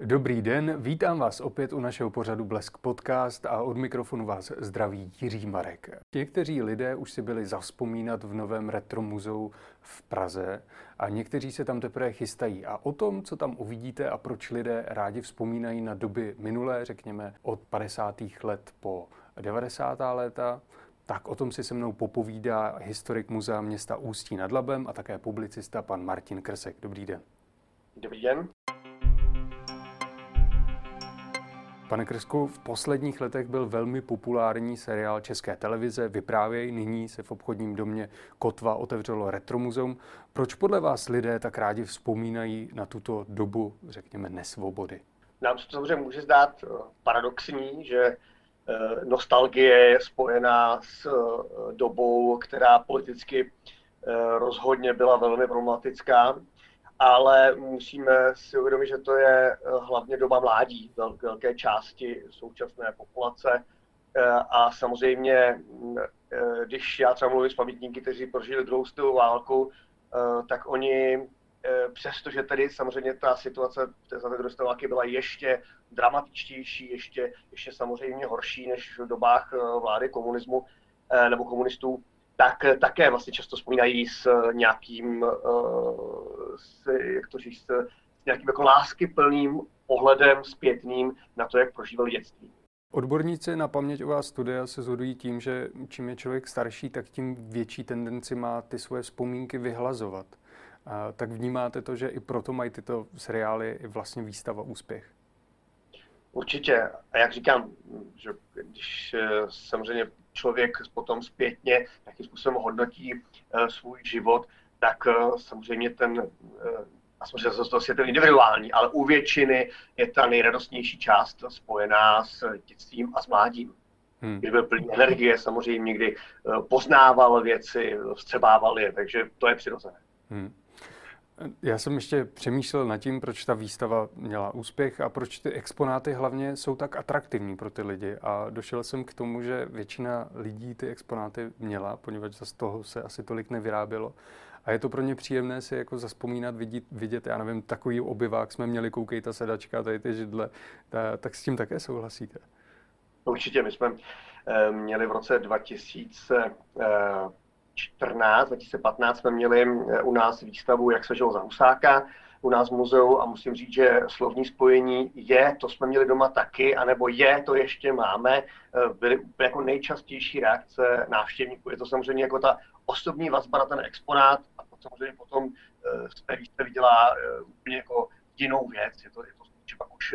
Dobrý den, vítám vás opět u našeho pořadu Blesk Podcast a od mikrofonu vás zdraví Jiří Marek. Někteří lidé už si byli zavzpomínat v novém retro muzeu v Praze a někteří se tam teprve chystají. A o tom, co tam uvidíte a proč lidé rádi vzpomínají na doby minulé, řekněme od 50. let po 90. léta, tak o tom si se mnou popovídá historik muzea města Ústí nad Labem a také publicista pan Martin Krsek. Dobrý den. Dobrý den. Pane Krsku, v posledních letech byl velmi populární seriál České televize Vyprávěj. Nyní se v obchodním domě Kotva otevřelo Retromuzeum. Proč podle vás lidé tak rádi vzpomínají na tuto dobu, řekněme, nesvobody? Nám se to samozřejmě může zdát eh, paradoxní, že eh, nostalgie je spojená s eh, dobou, která politicky rozhodně byla velmi problematická ale musíme si uvědomit, že to je eh, hlavně doba mládí velké části současné populace. Eh, a samozřejmě, mm, eh, když já třeba mluvím s pamětníky, kteří prožili druhou světovou válku, tak oni, přestože tedy samozřejmě ta situace za té druhé války byla ještě dramatičtější, ještě, ještě samozřejmě horší než v dobách vlády komunismu nebo komunistů, tak eh, také vlastně často vzpomínají s eh, nějakým, eh, s, jak to říct, s nějakým jako láskyplným pohledem zpětným na to, jak prožívali dětství. Odborníci na paměť o vás studia se zhodují tím, že čím je člověk starší, tak tím větší tendenci má ty svoje vzpomínky vyhlazovat. A tak vnímáte to, že i proto mají tyto seriály vlastně výstava úspěch? Určitě. A jak říkám, že když samozřejmě člověk potom zpětně jakým způsobem hodnotí uh, svůj život, tak uh, samozřejmě ten, uh, a samozřejmě zase je ten individuální, ale u většiny je ta nejradostnější část spojená s dětstvím a s mládím. Hmm. Kdy byl plný energie, samozřejmě, kdy uh, poznával věci, vstřebával je, takže to je přirozené. Hmm. Já jsem ještě přemýšlel nad tím, proč ta výstava měla úspěch a proč ty exponáty hlavně jsou tak atraktivní pro ty lidi. A došel jsem k tomu, že většina lidí ty exponáty měla, poněvadž z toho se asi tolik nevyrábělo. A je to pro ně příjemné si jako zaspomínat, vidět, vidět já nevím, takový obyvák jsme měli, koukej ta sedačka, tady ty židle, ta, tak s tím také souhlasíte? Určitě, my jsme e, měli v roce 2000 e, eh, 2014, 2015 jsme měli eh, u nás výstavu Jak se žilo za Husáka, u nás v muzeu a musím říct, že slovní spojení je, to jsme měli doma taky, anebo je, to ještě máme, eh, byly jako nejčastější reakce návštěvníků. Je to samozřejmě jako ta osobní vazba na ten exponát a to samozřejmě potom eh, z té výstavy dělá úplně jako jinou věc. Je to, je to že pak už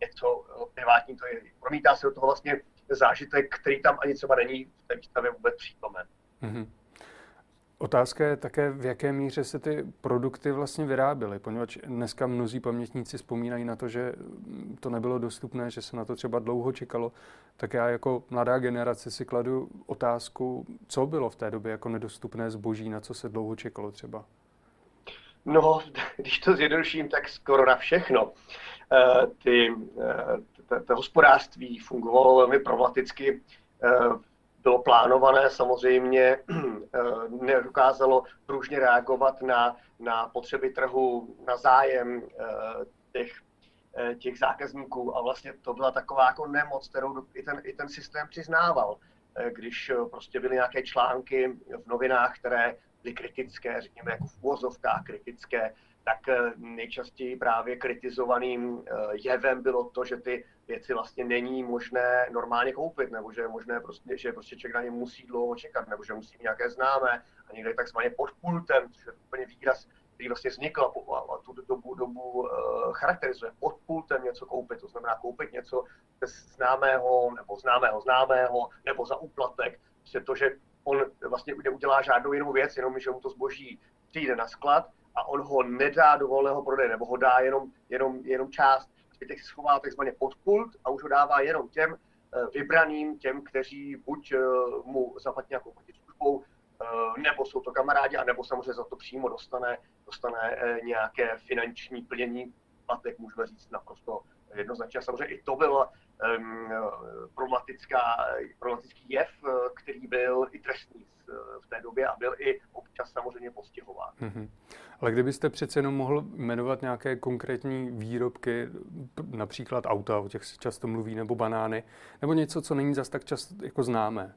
něco privátní, to je, promítá se do toho vlastně zážitek, který tam ani třeba není v té výstavě vůbec přítomen. Mm-hmm. Otázka je také, v jaké míře se ty produkty vlastně vyráběly, poněvadž dneska mnozí pamětníci vzpomínají na to, že to nebylo dostupné, že se na to třeba dlouho čekalo. Tak já jako mladá generace si kladu otázku, co bylo v té době jako nedostupné zboží, na co se dlouho čekalo třeba. No, když to zjednoduším, tak skoro na všechno. Eh, eh, to hospodářství fungovalo velmi problematicky eh, bylo plánované, samozřejmě nedokázalo pružně reagovat na, na potřeby trhu, na zájem eh, těch, eh, těch zákazníků a vlastně to byla taková jako nemoc, kterou i ten, i ten systém přiznával. Když prostě byly nějaké články v novinách, které byly kritické, řekněme jako v úvozovkách kritické, tak eh, nejčastěji právě kritizovaným eh, jevem bylo to, že ty věci vlastně není možné normálně koupit, nebo že je možné prostě, že prostě člověk na ně musí dlouho čekat, nebo že musí nějaké známé a někde takzvaně pod pultem, což je úplně výraz, který vlastně vznikl a tu dobu, dobu uh, charakterizuje. Pod pultem něco koupit, to znamená koupit něco bez známého, nebo známého známého, nebo za úplatek. Prostě to, že on vlastně neudělá žádnou jinou věc, jenom že mu to zboží přijde na sklad a on ho nedá do volného prodeje, nebo ho dá jenom, jenom, jenom část. Zbytek se schová takzvaně pod pult a už ho dává jenom těm eh, vybraným, těm, kteří buď eh, mu zaplatí nějakou službou, eh, nebo jsou to kamarádi, anebo samozřejmě za to přímo dostane, dostane nějaké finanční plnění výplatek, můžeme říct naprosto jednoznačně. Samozřejmě i to byl um, problematická, problematický jev, který byl i trestný v té době a byl i občas samozřejmě postihován. Mm-hmm. Ale kdybyste přece jenom mohl jmenovat nějaké konkrétní výrobky, například auta, o těch se často mluví, nebo banány, nebo něco, co není zas tak často jako známé?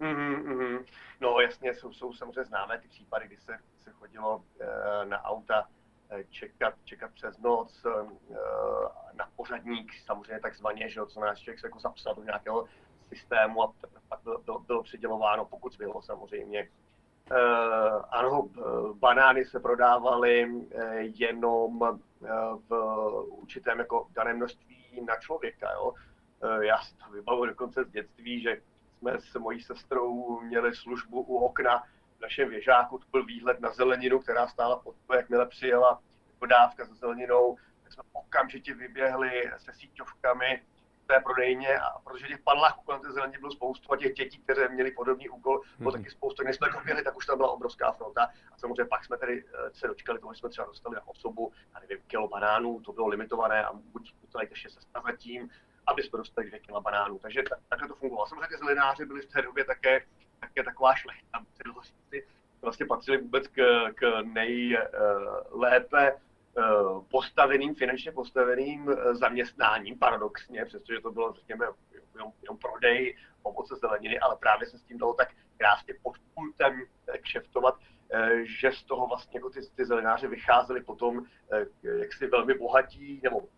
Mm-hmm. No jasně, jsou, jsou samozřejmě známé ty případy, kdy se, se chodilo e, na auta e, čekat, čekat přes noc, na pořadník samozřejmě takzvaně, že to znamená, že člověk se jako zapsal do nějakého systému a pak bylo, bylo, bylo přidělováno, pokud bylo samozřejmě. E, ano, banány se prodávaly e, jenom v určitém jako daném množství na člověka. Jo? Já si to vybavuji dokonce z dětství, že jsme s mojí sestrou měli službu u okna v našem věžáku, to byl výhled na zeleninu, která stála pod to, jakmile přijela dodávka za zeleninou, tak jsme okamžitě vyběhli se síťovkami té prodejně a protože těch panláků kolem té zeleně bylo spoustu a těch dětí, které měli podobný úkol, bylo mm. taky spoustu. Když jsme doběhli, tak už tam byla obrovská fronta a samozřejmě pak jsme tedy eh, se dočkali toho, že jsme třeba dostali na osobu, já nevím, kilo banánů, to bylo limitované a buď museli ještě se zatím, aby jsme dostali dvě kila banánů. Takže takhle to fungovalo. Samozřejmě zelenáři byli v té době také, také taková šlechta, vlastně patřili vůbec k, k nejlépe postaveným, finančně postaveným eh, zaměstnáním, paradoxně, přestože to bylo, řekněme, jenom, jenom prodej ovoce zeleniny, ale právě se s tím dalo tak krásně pod pultem eh, kšeftovat, že z toho vlastně jako ty, ty zelenáři vycházeli potom jaksi velmi bohatí, nebo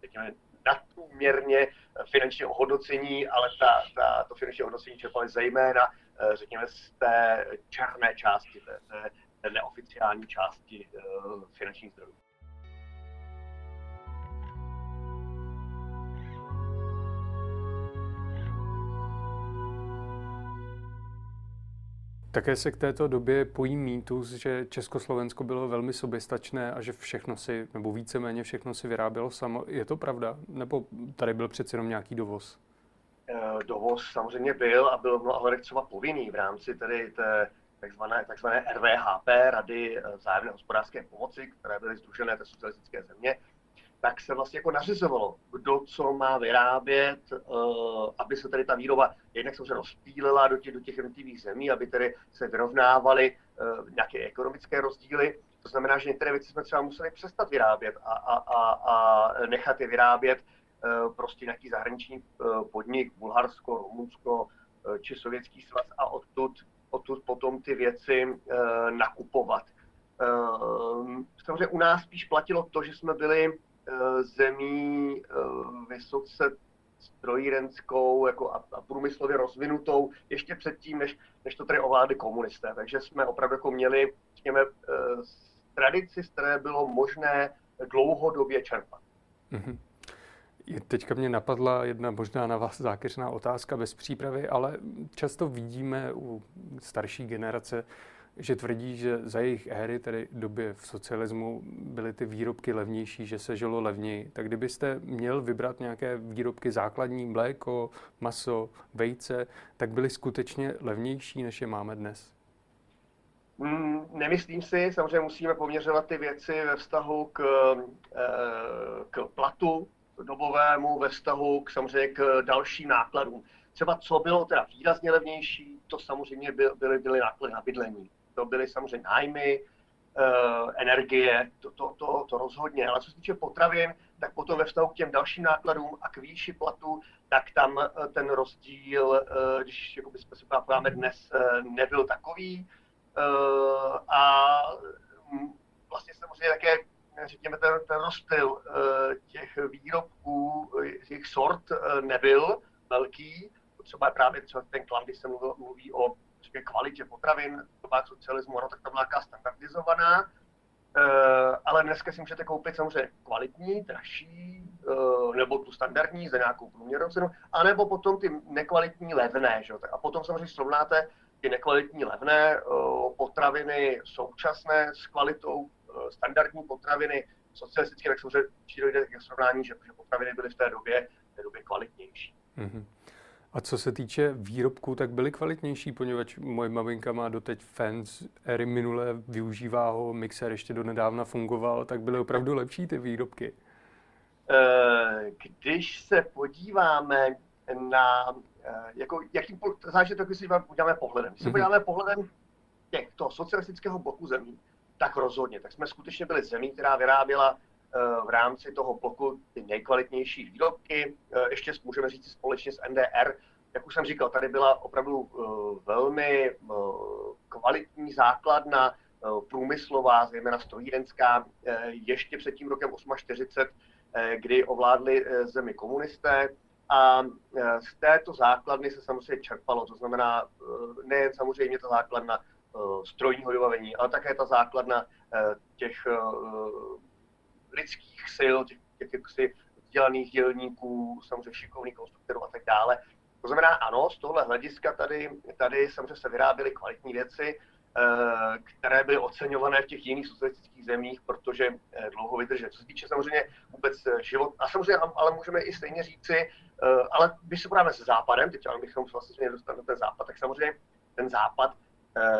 řekněme, nadprůměrně finančně ohodnocení, ale ta, ta, to finanční ohodnocení čerpali zejména, eh, řekněme, z té černé části, té, té neoficiální části eh, finančních zdrojů. Také se k této době pojí mýtus, že Československo bylo velmi soběstačné a že všechno si, nebo víceméně všechno si vyrábělo samo. Je to pravda? Nebo tady byl přeci jenom nějaký dovoz? Eh, dovoz samozřejmě byl a byl mnoha třeba povinný v rámci tedy té takzvané, takzvané RVHP, Rady eh, vzájemné hospodářské pomoci, které byly združené té socialistické země, tak se vlastně jako nařizovalo, kdo co má vyrábět, uh, aby se tady ta výroba jednak se rozpílela do těch, do těch jednotlivých zemí, aby tedy se vyrovnávaly uh, nějaké ekonomické rozdíly. To znamená, že některé věci jsme třeba museli přestat vyrábět a, a, a, a nechat je vyrábět uh, prostě nějaký zahraniční podnik, Bulharsko, Rumunsko či Sovětský svaz a odtud, odtud potom ty věci nakupovat. Samozřejmě u nás spíš platilo to, že jsme byli Eh, zemí eh, vysoce strojírenskou jako a, a průmyslově rozvinutou ještě předtím, než, než to tady ovládli komunisté. Takže jsme opravdu jako měli, řekněme, eh, tradici, z které bylo možné dlouhodobě čerpat. Mm-hmm. Teďka mě napadla jedna možná na vás zákeřná otázka bez přípravy, ale často vidíme u starší generace že tvrdí, že za jejich éry, tedy době v socialismu, byly ty výrobky levnější, že se žilo levněji. Tak kdybyste měl vybrat nějaké výrobky základní, mléko, maso, vejce, tak byly skutečně levnější, než je máme dnes? Mm, nemyslím si, samozřejmě musíme poměřovat ty věci ve vztahu k, eh, k platu dobovému, ve vztahu k, samozřejmě k dalším nákladům. Třeba co bylo teda výrazně levnější, to samozřejmě byly, byly náklady na bydlení to byly samozřejmě nájmy, uh, energie, to, to, to, to rozhodně. Ale co se týče potravin, tak potom ve vztahu k těm dalším nákladům a k výši platu, tak tam uh, ten rozdíl, uh, když jsme se podíváme dnes, nebyl takový. A um, vlastně samozřejmě také, řekněme, ten, ten rozptyl těch výrobků, těch sort nebyl velký. Třeba právě třeba ten klam, když se mluví o kvalitě potravin dobách socialismu, ano, tak ta byla standardizovaná, Uh, ale dneska si můžete koupit samozřejmě kvalitní, dražší, uh, nebo tu standardní za nějakou průměrnou cenu, anebo potom ty nekvalitní levné. Že? A potom samozřejmě srovnáte ty nekvalitní levné uh, potraviny současné s kvalitou standardní potraviny socialistické, tak samozřejmě dojde k srovnání, že, že potraviny byly v té době, v té době kvalitnější. Mm-hmm. A co se týče výrobků, tak byly kvalitnější, poněvadž moje maminka má doteď fans éry minulé, využívá ho, mixer ještě do nedávna fungoval, tak byly opravdu lepší ty výrobky. když se podíváme na, jako, jakým, záleží to, když si podíváme pohledem. Když se mhm. podíváme pohledem těchto socialistického bloku zemí, tak rozhodně. Tak jsme skutečně byli zemí, která vyráběla v rámci toho bloku ty nejkvalitnější výrobky. Ještě můžeme říct společně s NDR, jak už jsem říkal, tady byla opravdu velmi kvalitní základna průmyslová, zejména strojírenská, ještě před tím rokem 48, kdy ovládli zemi komunisté. A z této základny se samozřejmě čerpalo, to znamená nejen samozřejmě ta základna strojního vybavení, ale také ta základna těch lidských sil, těch, těch jaksi vzdělaných dělníků, samozřejmě šikovných konstruktorů a tak dále. To znamená, ano, z tohle hlediska tady, tady samozřejmě se vyráběly kvalitní věci, eh, které byly oceňované v těch jiných socialistických zemích, protože eh, dlouho vydržet. Co se týče samozřejmě vůbec eh, život, a samozřejmě, ale můžeme i stejně říci, ale když se podáme se západem, teď bychom vlastně dostali na ten západ, tak samozřejmě ten západ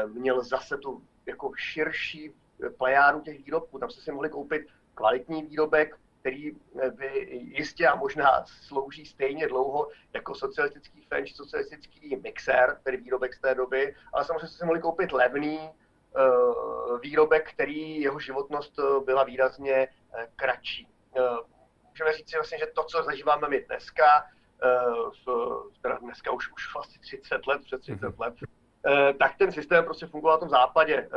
měl zase tu jako širší plejádu těch výrobků. Tam se si mohli koupit kvalitní výrobek, který eh, by jistě a možná slouží stejně dlouho jako socialistický fen či socialistický mixer, tedy výrobek z té doby, ale samozřejmě si mohli koupit levný uh, výrobek, který jeho životnost eh, byla výrazně kratší. Můžeme říct si vlastně, že to, co zažíváme my dneska, v, teda dneska už, už vlastně 30 let, před 30 mm-hmm. let, tak ten systém prostě fungoval na tom západě.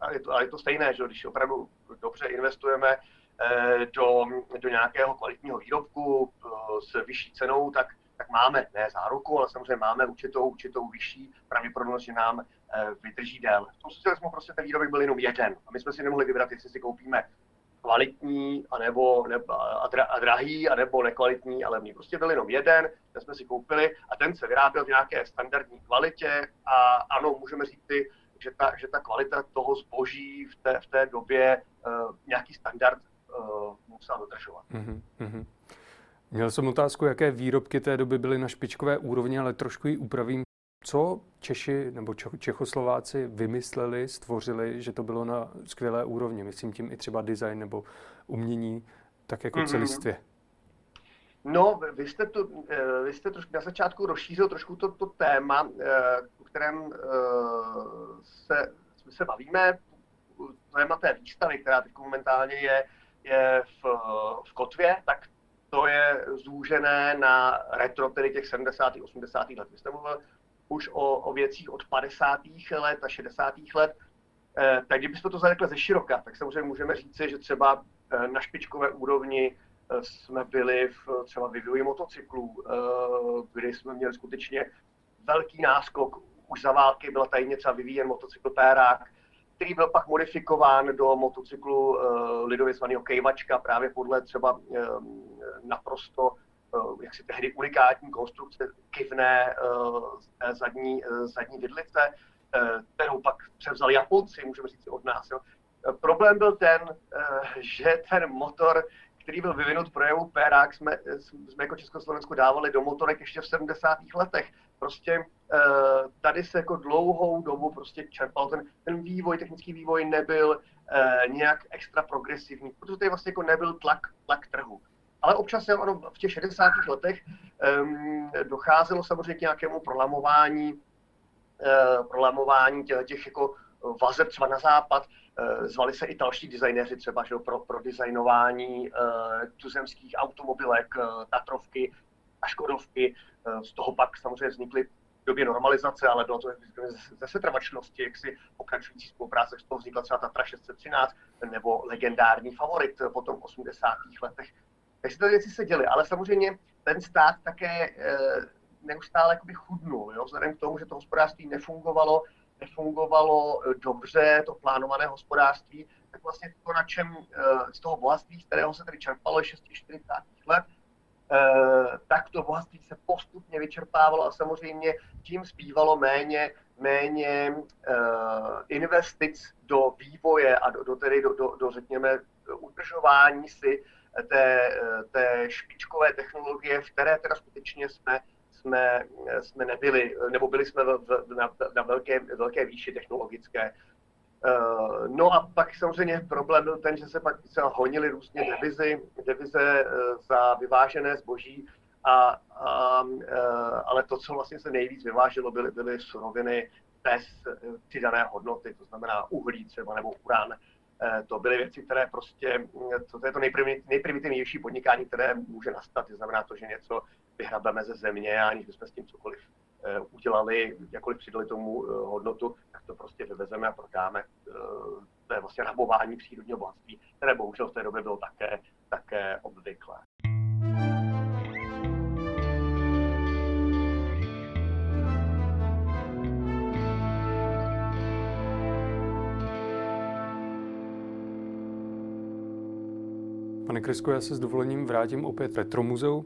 A, je to, a je to stejné, že když opravdu dobře investujeme Eh, do, do nějakého kvalitního výrobku eh, s vyšší cenou, tak, tak máme ne záruku, ale samozřejmě máme určitou, určitou vyšší pravděpodobnost, že nám eh, vydrží déle. V tom socialismu prostě ten výrobek byl jenom jeden a my jsme si nemohli vybrat, jestli si koupíme kvalitní, anebo, nebo, a, dra, a drahý, anebo nekvalitní, ale my prostě byl jenom jeden, ten jsme si koupili a ten se vyráběl v nějaké standardní kvalitě a ano, můžeme říct si, že ta, že ta kvalita toho zboží v té, v té době uh, nějaký standard uh, musela dodržovat. Mm-hmm. Měl jsem otázku, jaké výrobky té doby byly na špičkové úrovni, ale trošku ji upravím. Co Češi nebo Čechoslováci vymysleli, stvořili, že to bylo na skvělé úrovni? Myslím tím i třeba design nebo umění, tak jako mm-hmm. celistvě. No, vy jste, tu, eh, vy jste trošku na začátku rozšířil trošku to, to téma, eh, o kterém se, se bavíme, téma té výstavy, která teď momentálně je je v, v kotvě, tak to je zúžené na retro, tedy těch 70. 80. let. Vy jste mluvil už o, o věcích od 50. let a 60. let. Eh, tak kdybychom to zarekli ze široka, tak samozřejmě můžeme říci, že třeba eh, na špičkové úrovni eh, jsme byli v třeba vývoji motocyklů, kdy jsme měli skutečně velký náskok. Už za války byla tady něco vyvíjen motocykl Pérák, který byl pak modifikován do motocyklu lidově zvaného kejvačka právě podle třeba naprosto jak si tehdy unikátní konstrukce kivné uh, zadní, uh, zadní vidlice, kterou pak převzali Japonci, můžeme říct od nás. Jo. Problém byl ten, že ten motor který byl vyvinut pro jeho Pérák, jsme, jsme jako Československo dávali do motorek ještě v 70. letech. Prostě eh, tady se jako dlouhou dobu prostě čerpal ten, ten vývoj, technický vývoj nebyl eh, nějak extra progresivní, protože tady vlastně jako nebyl tlak, tlak trhu. Ale občas ano, v těch 60. letech um, docházelo samozřejmě k nějakému prolamování, uh, prolamování těch, těch jako vazeb třeba na západ, Eh, zvali se i další designéři třeba že pro, pro designování uh, tuzemských automobilek, Tatrovky a Škodovky. Z toho pak samozřejmě vznikly v době normalizace, ale bylo to ze setrvačnosti, jaksi pokračující spolupráce, z toho vznikla třeba Tatra 613 nebo legendární favorit po tom 80. letech. Takže ty věci se děly, ale samozřejmě ten stát také uh, neustále jakoby chudnul, jo? vzhledem k tomu, že to hospodářství nefungovalo, nefungovalo eh, dobře to plánované hospodářství, tak vlastně to, na čem eh, z toho bohatství, z kterého se tady čerpalo 640 let, eh, tak to bohatství se postupně vyčerpávalo a samozřejmě tím zbývalo méně, méně investic do vývoje a do, do, tedy do, do, do, řekněme, udržování si té, té špičkové technologie, v které teda skutečně jsme jsme, jsme nebyli, nebo byli jsme na, na velké, velké výši technologické. No a pak samozřejmě problém byl ten, že se pak třeba honily různě devizy, devize za vyvážené zboží, a, a, ale to, co vlastně se nejvíc vyváželo, byly, byly suroviny bez přidané hodnoty, to znamená uhlí třeba nebo uran. To byly věci, které prostě, to, je to nejprimitivnější podnikání, které může nastat. To znamená to, že něco vyhrabeme ze země a aniž bychom s tím cokoliv Eh, udělali, jakkoliv přidali tomu eh, hodnotu, tak to prostě vyvezeme a prodáme. Eh, to je vlastně rabování přírodního bohatství, které bohužel v té době bylo také, také obvyklé. Pane Kresko, já se s dovolením vrátím opět retromuzeu.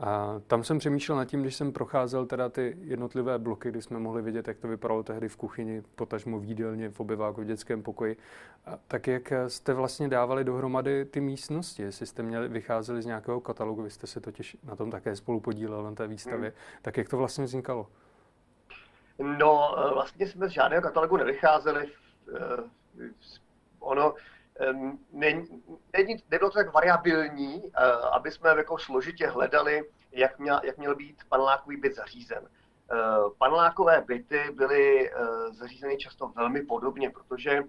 A tam jsem přemýšlel nad tím, když jsem procházel teda ty jednotlivé bloky, kdy jsme mohli vidět, jak to vypadalo tehdy v kuchyni, potažmo v jídelně, v obyváku, v dětském pokoji. A tak jak jste vlastně dávali dohromady ty místnosti, jestli jste měli, vycházeli z nějakého katalogu, vy jste se totiž na tom také spolu podílel na té výstavě, hmm. tak jak to vlastně vznikalo? No, vlastně jsme z žádného katalogu nevycházeli. Ono, není, nebylo to tak variabilní, eh, aby jsme jako složitě hledali, jak měl, jak měl být panelákový byt zařízen. Eh, panelákové byty byly eh, zařízeny často velmi podobně, protože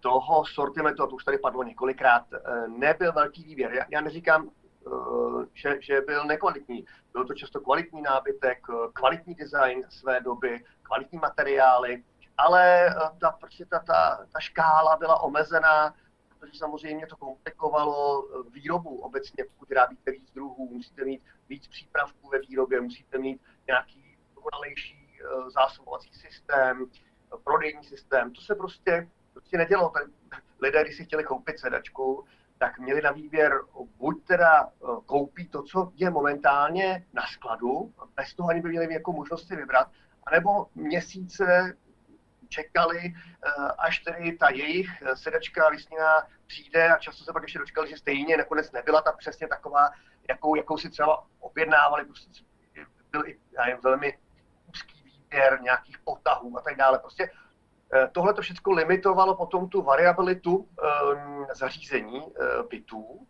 toho sortimentu, a to už tady padlo několikrát, nebyl velký výběr. Já, já neříkám, že, že byl nekvalitní. Byl to často kvalitní nábytek, kvalitní design své doby, kvalitní materiály, ale ta, prostě ta, ta, ta škála byla omezená protože samozřejmě to komplikovalo eh, výrobu obecně. Pokud vyrábíte víc druhů, musíte mít víc přípravků ve výrobě, musíte mít nějaký dokonalejší eh, zásobovací systém, prodejní systém. To se prostě, prostě nedělo. Lidé, když si chtěli koupit sedačku, tak měli na výběr buď teda eh, koupí to, co je momentálně na skladu, bez toho ani by měli jako možnost si vybrat, anebo měsíce čekali, eh, až tedy ta jejich eh, sedačka listina přijde a často se pak ještě dočkali, že stejně nakonec nebyla ta přesně taková, jakou, jakou si třeba objednávali, prostě byl i jen, velmi úzký výběr nějakých potahů a tak dále. Prostě eh, tohle to všechno limitovalo potom tu variabilitu zařízení bytů,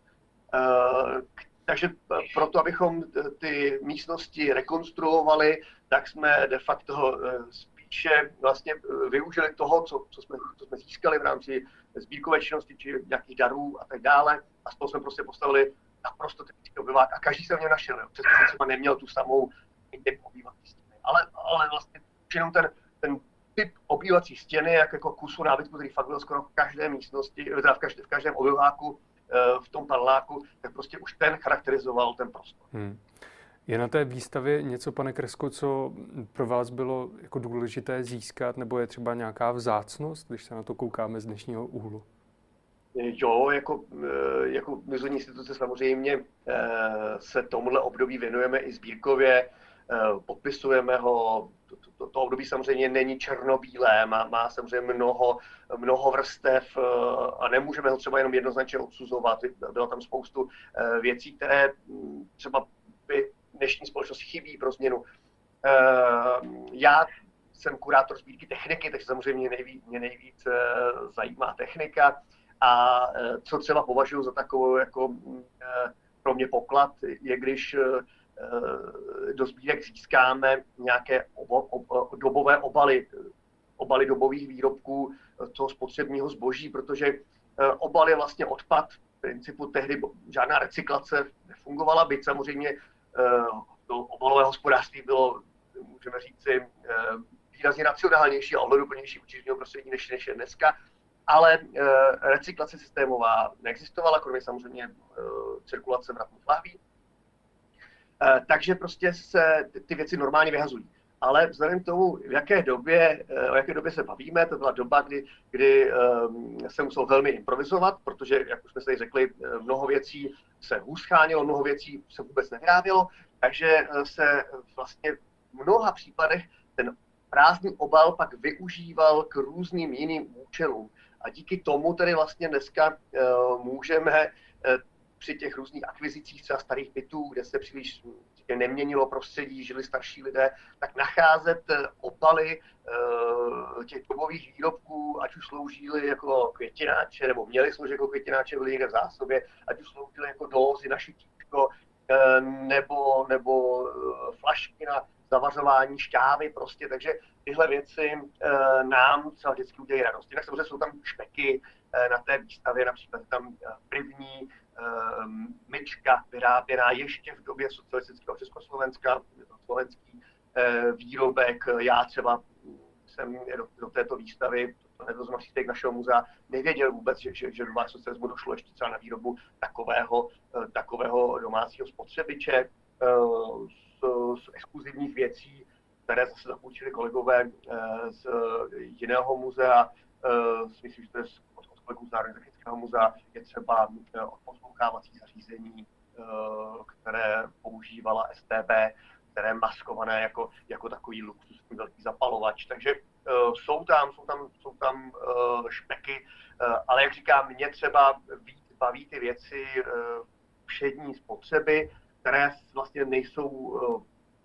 takže proto, abychom ty místnosti rekonstruovali, tak jsme de facto spíše vlastně eh, využili toho, co, co, jsme, co jsme získali v rámci sbírkové činnosti, či nějakých darů a tak dále. A spolu jsme prostě postavili naprosto typický obyvák a každý se v něm našel. Jo. Přestože třeba neměl tu samou typ obývací stěny. Ale, ale vlastně jenom ten, ten typ obývací stěny, jak jako kusu nábytku, který fakt byl skoro v každé místnosti, teda v, každé, v každém obyváku, eh, v tom paneláku, tak prostě už ten charakterizoval ten prostor. Hmm. Je na té výstavě něco, pane Kresko, co pro vás bylo jako důležité získat, nebo je třeba nějaká vzácnost, když se na to koukáme z dnešního úhlu? Jo, jako, eh, jako muzejní instituce samozřejmě eh, se tomuhle období věnujeme i sbírkově, eh, podpisujeme ho. To, to, to období samozřejmě není černobílé, má, má samozřejmě mnoho, mnoho vrstev a nemůžeme ho třeba jenom jednoznačně odsuzovat. Bylo tam spoustu věcí, které hm, třeba by dnešní společnosti chybí pro změnu. Eh, já jsem kurátor sbírky techniky, takže samozřejmě mě nejvíc, mě nejvíc eh, zajímá technika. A eh, co třeba považuji za takovou jako pro mě poklad, je když do sbírek získáme nějaké obo, ob, dobové obaly, obaly dobových výrobků toho spotřebního zboží, protože obal je vlastně odpad. V principu tehdy žádná recyklace nefungovala, byť samozřejmě to obalové hospodářství bylo, můžeme říci, eh, výrazně racionálnější a ohleduplnější vůči prostředí než, než je dneska, ale eh, recyklace systémová neexistovala, kromě samozřejmě cirkulace vratných lahví. Takže prostě se ty věci normálně vyhazují. Ale vzhledem k tomu, v jaké době, o jaké době se bavíme, to byla doba, kdy, kdy se muselo velmi improvizovat, protože, jak už jsme si řekli, mnoho věcí se hůř mnoho věcí se vůbec nevyrábělo, takže eh, se vlastně v mnoha případech ten prázdný obal pak využíval k různým jiným účelům. A díky tomu tedy vlastně dneska uh, můžeme při těch různých akvizicích třeba starých bytů, kde se příliš neměnilo prostředí, žili starší lidé, tak nacházet obaly těch dobových výrobků, ať už sloužily jako květináče, nebo měly sloužit jako květináče, byly někde v zásobě, ať už sloužily jako dózy na šutíčko, nebo, nebo flašky na zavařování šťávy prostě, takže tyhle věci nám třeba vždycky udělají radost. Jinak samozřejmě jsou tam špeky na té výstavě, například tam eh, první myčka vyráběná ještě v době socialistického Československa, slovenský e, výrobek. Já třeba jsem do, do této výstavy, to příspěvek našeho muzea, nevěděl vůbec, že, že, že do socialismu došlo ještě třeba na výrobu takového, takového domácího spotřebiče z exkluzivních věcí, které zase zapůjčili kolegové eh, z jiného muzea, eh, myslím, že to je kolegů z Národního muzea, je třeba eh, odposlouchávací zařízení, které používala STB, které je maskované jako, jako takový luxusní velký zapalovač. Takže uh, jsou tam, jsou tam, jsou tam špeky, ale jak říkám, mě třeba baví ty věci uh, všední spotřeby, které vlastně nejsou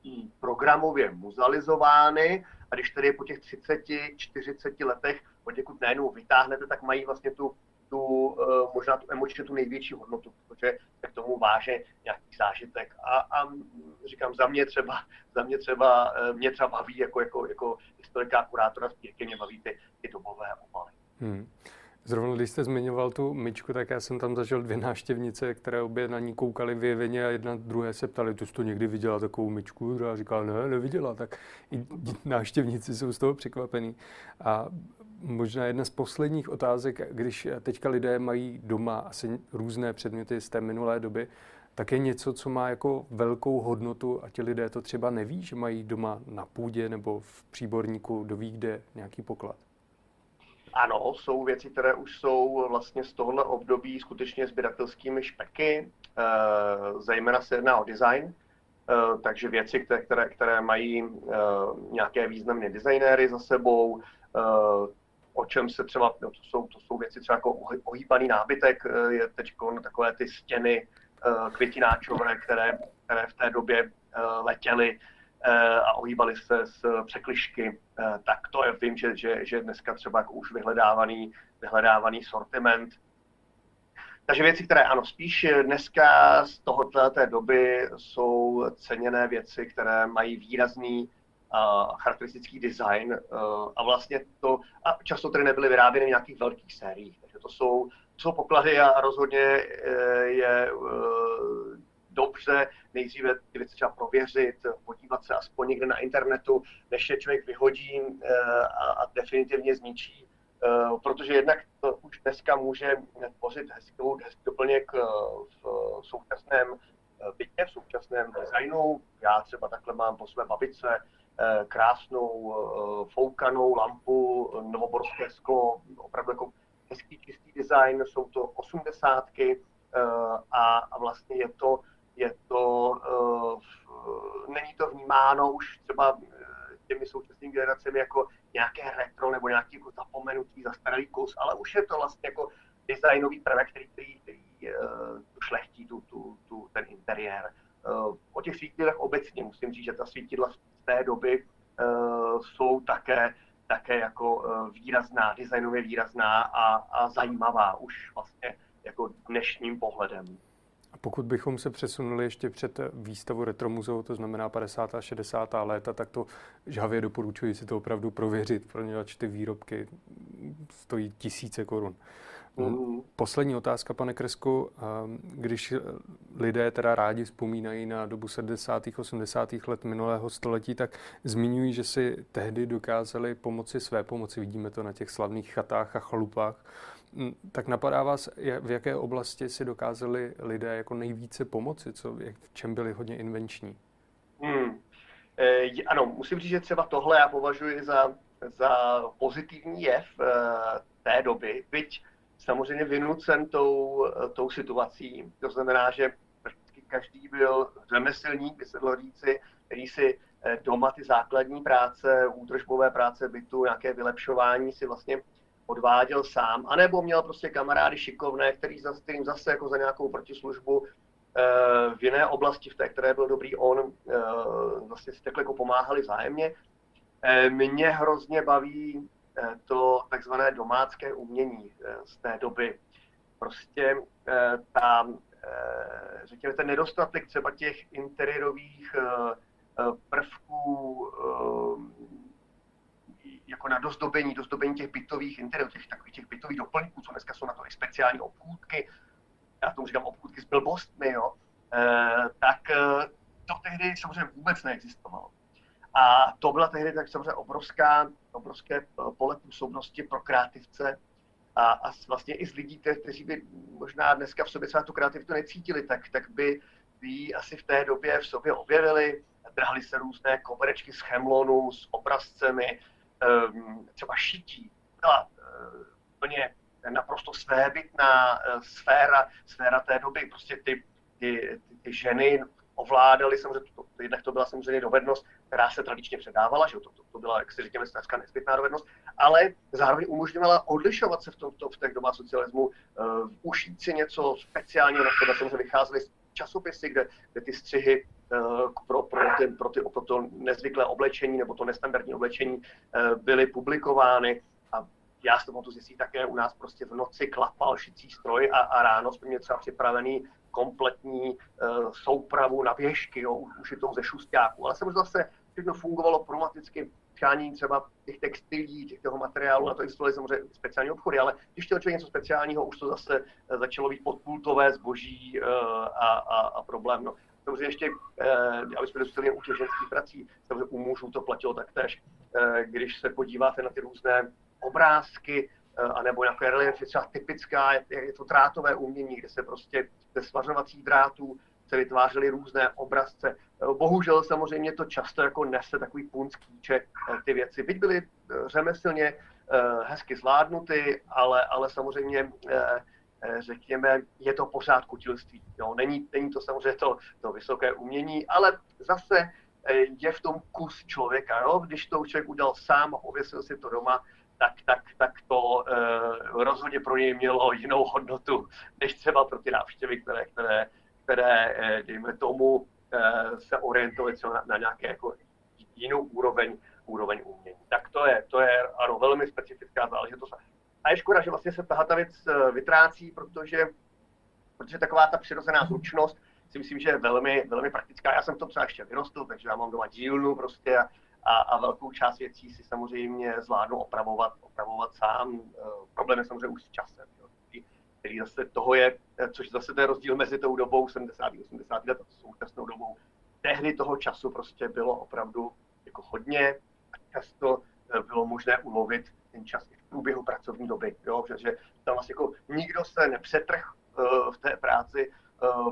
eh, programově muzealizovány a když tedy po těch 30-40 letech od někud najednou vytáhnete, tak mají vlastně tu, tu eh, možná tu emočně tu největší hodnotu, protože se k tomu váže nějaký zážitek. A, a říkám, za mě třeba, za mě třeba, eh, mě třeba baví jako, jako, jako historika, kurátora sbírky, mě baví ty, ty dobové obaly. Hmm. Zrovna když jste zmiňoval tu myčku, tak já jsem tam zažil dvě náštěvnice, které obě na ní koukaly vyjeveně a jedna druhé se ptali, tu jsi to někdy viděla takovou myčku? A říkala, ne, neviděla, tak i náštěvníci jsou z toho překvapený. A možná jedna z posledních otázek, když teďka lidé mají doma asi různé předměty z té minulé doby, tak je něco, co má jako velkou hodnotu a ti lidé to třeba neví, že mají doma na půdě nebo v příborníku, ví kde, nějaký poklad. Ano, jsou věci, které už jsou vlastně z tohohle období skutečně sběratelskými špeky, eh, zejména se jedná o design, eh, takže věci, které, které, které mají eh, nějaké významné designéry za sebou, o čem se třeba, no to, jsou, to jsou věci třeba jako ohýbaný nábytek, je teď takové ty stěny květináčové, které, které v té době letěly Eh, a ohýbali se z překlišky, eh, tak to je, vím, že, že, že dneska třeba jako už vyhledávaný, vyhledávaný sortiment. Takže věci, které ano, spíš dneska z tohoto té doby jsou ceněné věci, které mají výrazný uh, charakteristický design uh, a vlastně to, a často tedy nebyly vyráběny v nějakých velkých sériích, takže to jsou, to jsou poklady a rozhodně uh, je uh, dobře nejdříve ty věci třeba prověřit, podívat se aspoň někde na internetu, než je člověk vyhodí a, a definitivně zničí, protože jednak to už dneska může tvořit hezkou, hezký doplněk v současném bytě, v současném designu. Já třeba takhle mám po své babice krásnou foukanou lampu, novoborské sklo, opravdu jako hezký čistý design, jsou to osmdesátky a, vlastně je to je to, není to vnímáno už třeba eh, těmi současnými generacemi jako nějaké retro nebo nějaký jako zapomenutý, zastaralý kus, ale už je to vlastně jako designový prvek, který, který, který šlechtí tu, tu, tu, ten interiér. Uh, o těch svítilech obecně musím říct, že ta svítidla z té doby uh, jsou také, také jako uh, výrazná, designově výrazná a, a zajímavá už vlastně jako dnešním pohledem. Pokud bychom se přesunuli ještě před výstavu Retromuzeu, to znamená 50. a 60. léta, tak to žhavě doporučuji si to opravdu prověřit, protože ty výrobky stojí tisíce korun. Mm. Poslední otázka, pane Kresku. Když lidé teda rádi vzpomínají na dobu 70. 80. let minulého století, tak zmiňují, že si tehdy dokázali pomoci své pomoci. Vidíme to na těch slavných chatách a chalupách. Mm, tak napadá vás, v jaké oblasti si dokázali lidé jako nejvíce pomoci, co, v čem byli hodně invenční? Hmm. E, ano, musím říct, že třeba tohle já považuji za, za pozitivní jev e, té doby, byť samozřejmě vynucen tou, tou situací. To znamená, že každý byl řemeslník, by se dalo říci, který si eh, doma ty základní práce, údržbové práce bytu, nějaké vylepšování si vlastně odváděl sám, anebo měl prostě kamarády šikovné, který za, kterým zase jako za nějakou protislužbu v jiné oblasti, v té, které byl dobrý on, vlastně si takhle jako pomáhali zájemně. Mě hrozně baví to takzvané domácké umění z té doby. Prostě ta Eh, řekněme, ten nedostatek třeba těch interiérových eh, eh, prvků jako na dozdobení, dozdobení těch bytových interiérů, těch takových těch bytových doplňků, co dneska jsou na to i speciální obchůdky, já tomu říkám obchůdky s blbostmi, jo, tak to tehdy samozřejmě vůbec neexistovalo. A to byla tehdy tak samozřejmě obrovská, obrovské pole působnosti pro kreativce, a, a vlastně i z lidí, kteří by možná dneska v sobě třeba tu kreativitu necítili, tak, tak by, by asi v té době v sobě objevili, drhali se různé koberečky z chemlonu, s obrazcemi, um, třeba šití. Byla uh, úplně naprosto svébytná uh, sféra, sféra té doby. Prostě ty, ty, ty ženy ovládaly, samozřejmě, to, to, jednak to byla samozřejmě dovednost, která se tradičně předávala, že to, to, to byla, jak si říkáme, dneska nezbytná dovednost, ale zároveň umožňovala odlišovat se v, tom, to, v těch dobách socialismu, uh, ušít si něco speciálního, na které samozřejmě vycházely časopisy, kde, kde ty střihy uh, pro, pro, ty, pro, ty, pro to nezvyklé oblečení nebo to nestandardní oblečení uh, byly publikovány já s tomu to zjistí také u nás prostě v noci klapal šicí stroj a, a ráno jsme měli třeba připravený kompletní uh, soupravu na pěšky, jo, ušitou ze šustáků. Ale samozřejmě zase všechno fungovalo problematicky, přání třeba těch textilí, těch toho materiálu, na to existovaly samozřejmě speciální obchody, ale když chtěl člověk něco speciálního, už to zase eh, začalo být podpultové zboží uh, a, a, a problém. No. Samozřejmě ještě, aby jsme dostali u těch ženských prací, samozřejmě u mužů to platilo taktéž. Když se podíváte na ty různé obrázky, anebo nějaké reliefy, třeba typická, je, to drátové umění, kde se prostě ze svařovacích drátů se vytvářely různé obrazce. Bohužel samozřejmě to často jako nese takový punc kýče eh, ty věci. Byť byly eh, řemeslně eh, hezky zvládnuty, ale, ale samozřejmě řekněme, je to pořád kutilství. Jo, není, není to samozřejmě to, to vysoké umění, ale zase je v tom kus člověka. Jo? Když to člověk udělal sám a pověsil si to doma, tak, tak, tak to uh, rozhodně pro něj mělo jinou hodnotu, než třeba pro ty návštěvy, které, které, které uh, dejme tomu, uh, se orientovaly na, na nějaké jako jinou úroveň, úroveň umění. Tak to je, to je ano, velmi specifická záležitost. A je škoda, že vlastně se tahle ta věc vytrácí, protože, protože taková ta přirozená zručnost si myslím, že je velmi, velmi praktická. Já jsem to třeba ještě vyrostl, takže já mám doma dílnu prostě a a, a velkou část věcí si samozřejmě zvládnu opravovat, opravovat sám. E, problém je samozřejmě už s časem, jo, který zase toho je, e, což zase je rozdíl mezi tou dobou 70. 80. let a současnou dobou. Tehdy toho času prostě bylo opravdu jako hodně a často e, bylo možné ulovit ten čas i v průběhu pracovní doby, jo, že, tam vlastně jako nikdo se nepřetrh v té práci,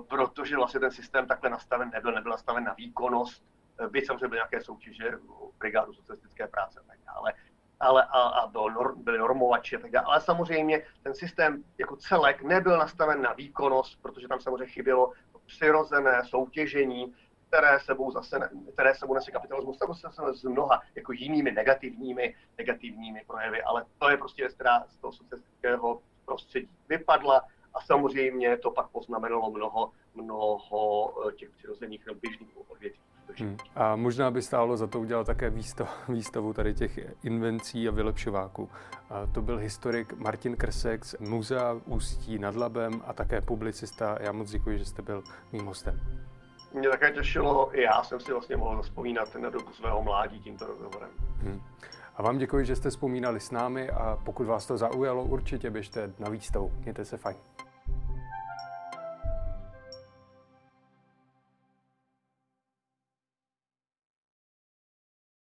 protože vlastně ten systém takhle nastaven nebyl, nebyl nastaven na výkonnost, byť samozřejmě byly nějaké soutěže, brigádu socialistické práce a tak dále, ale a, a byl norm, byly normovači a tak dále. Ale samozřejmě ten systém jako celek nebyl nastaven na výkonnost, protože tam samozřejmě chybělo přirozené soutěžení, které sebou zase, které sebou nese kapitalismus, se s mnoha jako jinými negativními, negativními projevy, ale to je prostě věc, která z toho socialistického prostředí vypadla a samozřejmě to pak poznamenalo mnoho, mnoho eh, těch přirozených běžných odvětví. Hmm. A možná by stálo za to udělat také výstav, výstavu tady těch invencí a vylepšováků. A to byl historik Martin Krsek z Muzea Ústí nad Labem a také publicista. Já moc děkuji, že jste byl mým hostem. Mě také těšilo, i já jsem si vlastně mohl vzpomínat na dobu svého mládí tímto rozhovorem. Hmm. A vám děkuji, že jste vzpomínali s námi a pokud vás to zaujalo, určitě běžte na výstavu. Mějte se fajn.